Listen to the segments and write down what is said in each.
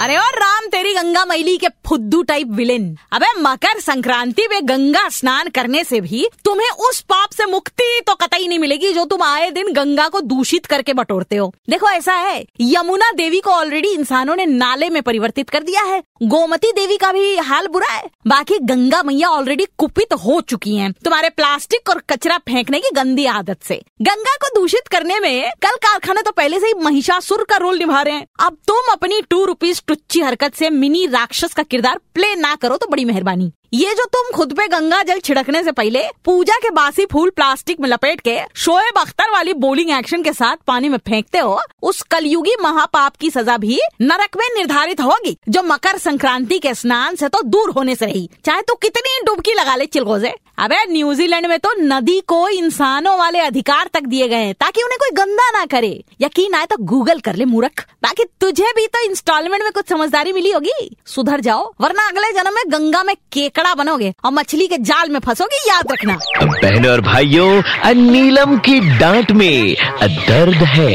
अरे और राम तेरी गंगा मैली के फुद्दू टाइप विलेन अबे मकर संक्रांति में गंगा स्नान करने से भी तुम्हें उस पाप से मुक्ति तो कतई नहीं मिलेगी जो तुम आए दिन गंगा को दूषित करके बटोरते हो। देखो ऐसा है, यमुना देवी को ऑलरेडी इंसानों ने नाले में परिवर्तित कर दिया है। गोमती देवी का भी हाल बुरा है। बाकी गंगा मैया ऑलरेडी कुपित हो चुकी हैं। तुम्हारे प्लास्टिक और कचरा फेंकने की गंदी आदत से। गंगा को दूषित करने में कल कारखाना तो पहले से ही महिषासुर का रोल निभा रहे हैं। अब तुम अपनी टू रुपीज़ टुच्ची हरकत से मिनी राक्षस का किरदार प्ले ना करो तो बड़ी मेहरबानी। ये जो तुम खुद पे गंगा जल छिड़कने से पहले पूजा के बासी फूल प्लास्टिक में लपेट के शोएब अख्तर वाली बोलिंग एक्शन के साथ पानी में फेंकते हो, उस कलयुगी महापाप की सजा भी नरक में निर्धारित होगी, जो मकर संक्रांति के स्नान से तो दूर होने से रही। चाहे तू कितनी डुबकी लगा ले चिलगोजे। अबे न्यूजीलैंड में तो नदी को इंसानों वाले अधिकार तक दिए गए हैं ताकि उन्हें कोई गंदा ना करे। यकीन आए तो गूगल कर ले मूर्ख। बाकी तुझे भी तो इंस्टॉलमेंट में कुछ समझदारी मिली होगी। सुधर जाओ वरना अगले जन्म में गंगा में केकड़ा बनोगे और मछली के जाल में फंसोगे याद रखना। बहनों और भाइयों नीलम की डांट में दर्द है।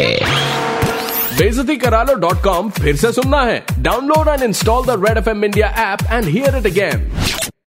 बेजती करा लो डॉट कॉम फिर से सुनना है। Download and install the red F M India app and hear it again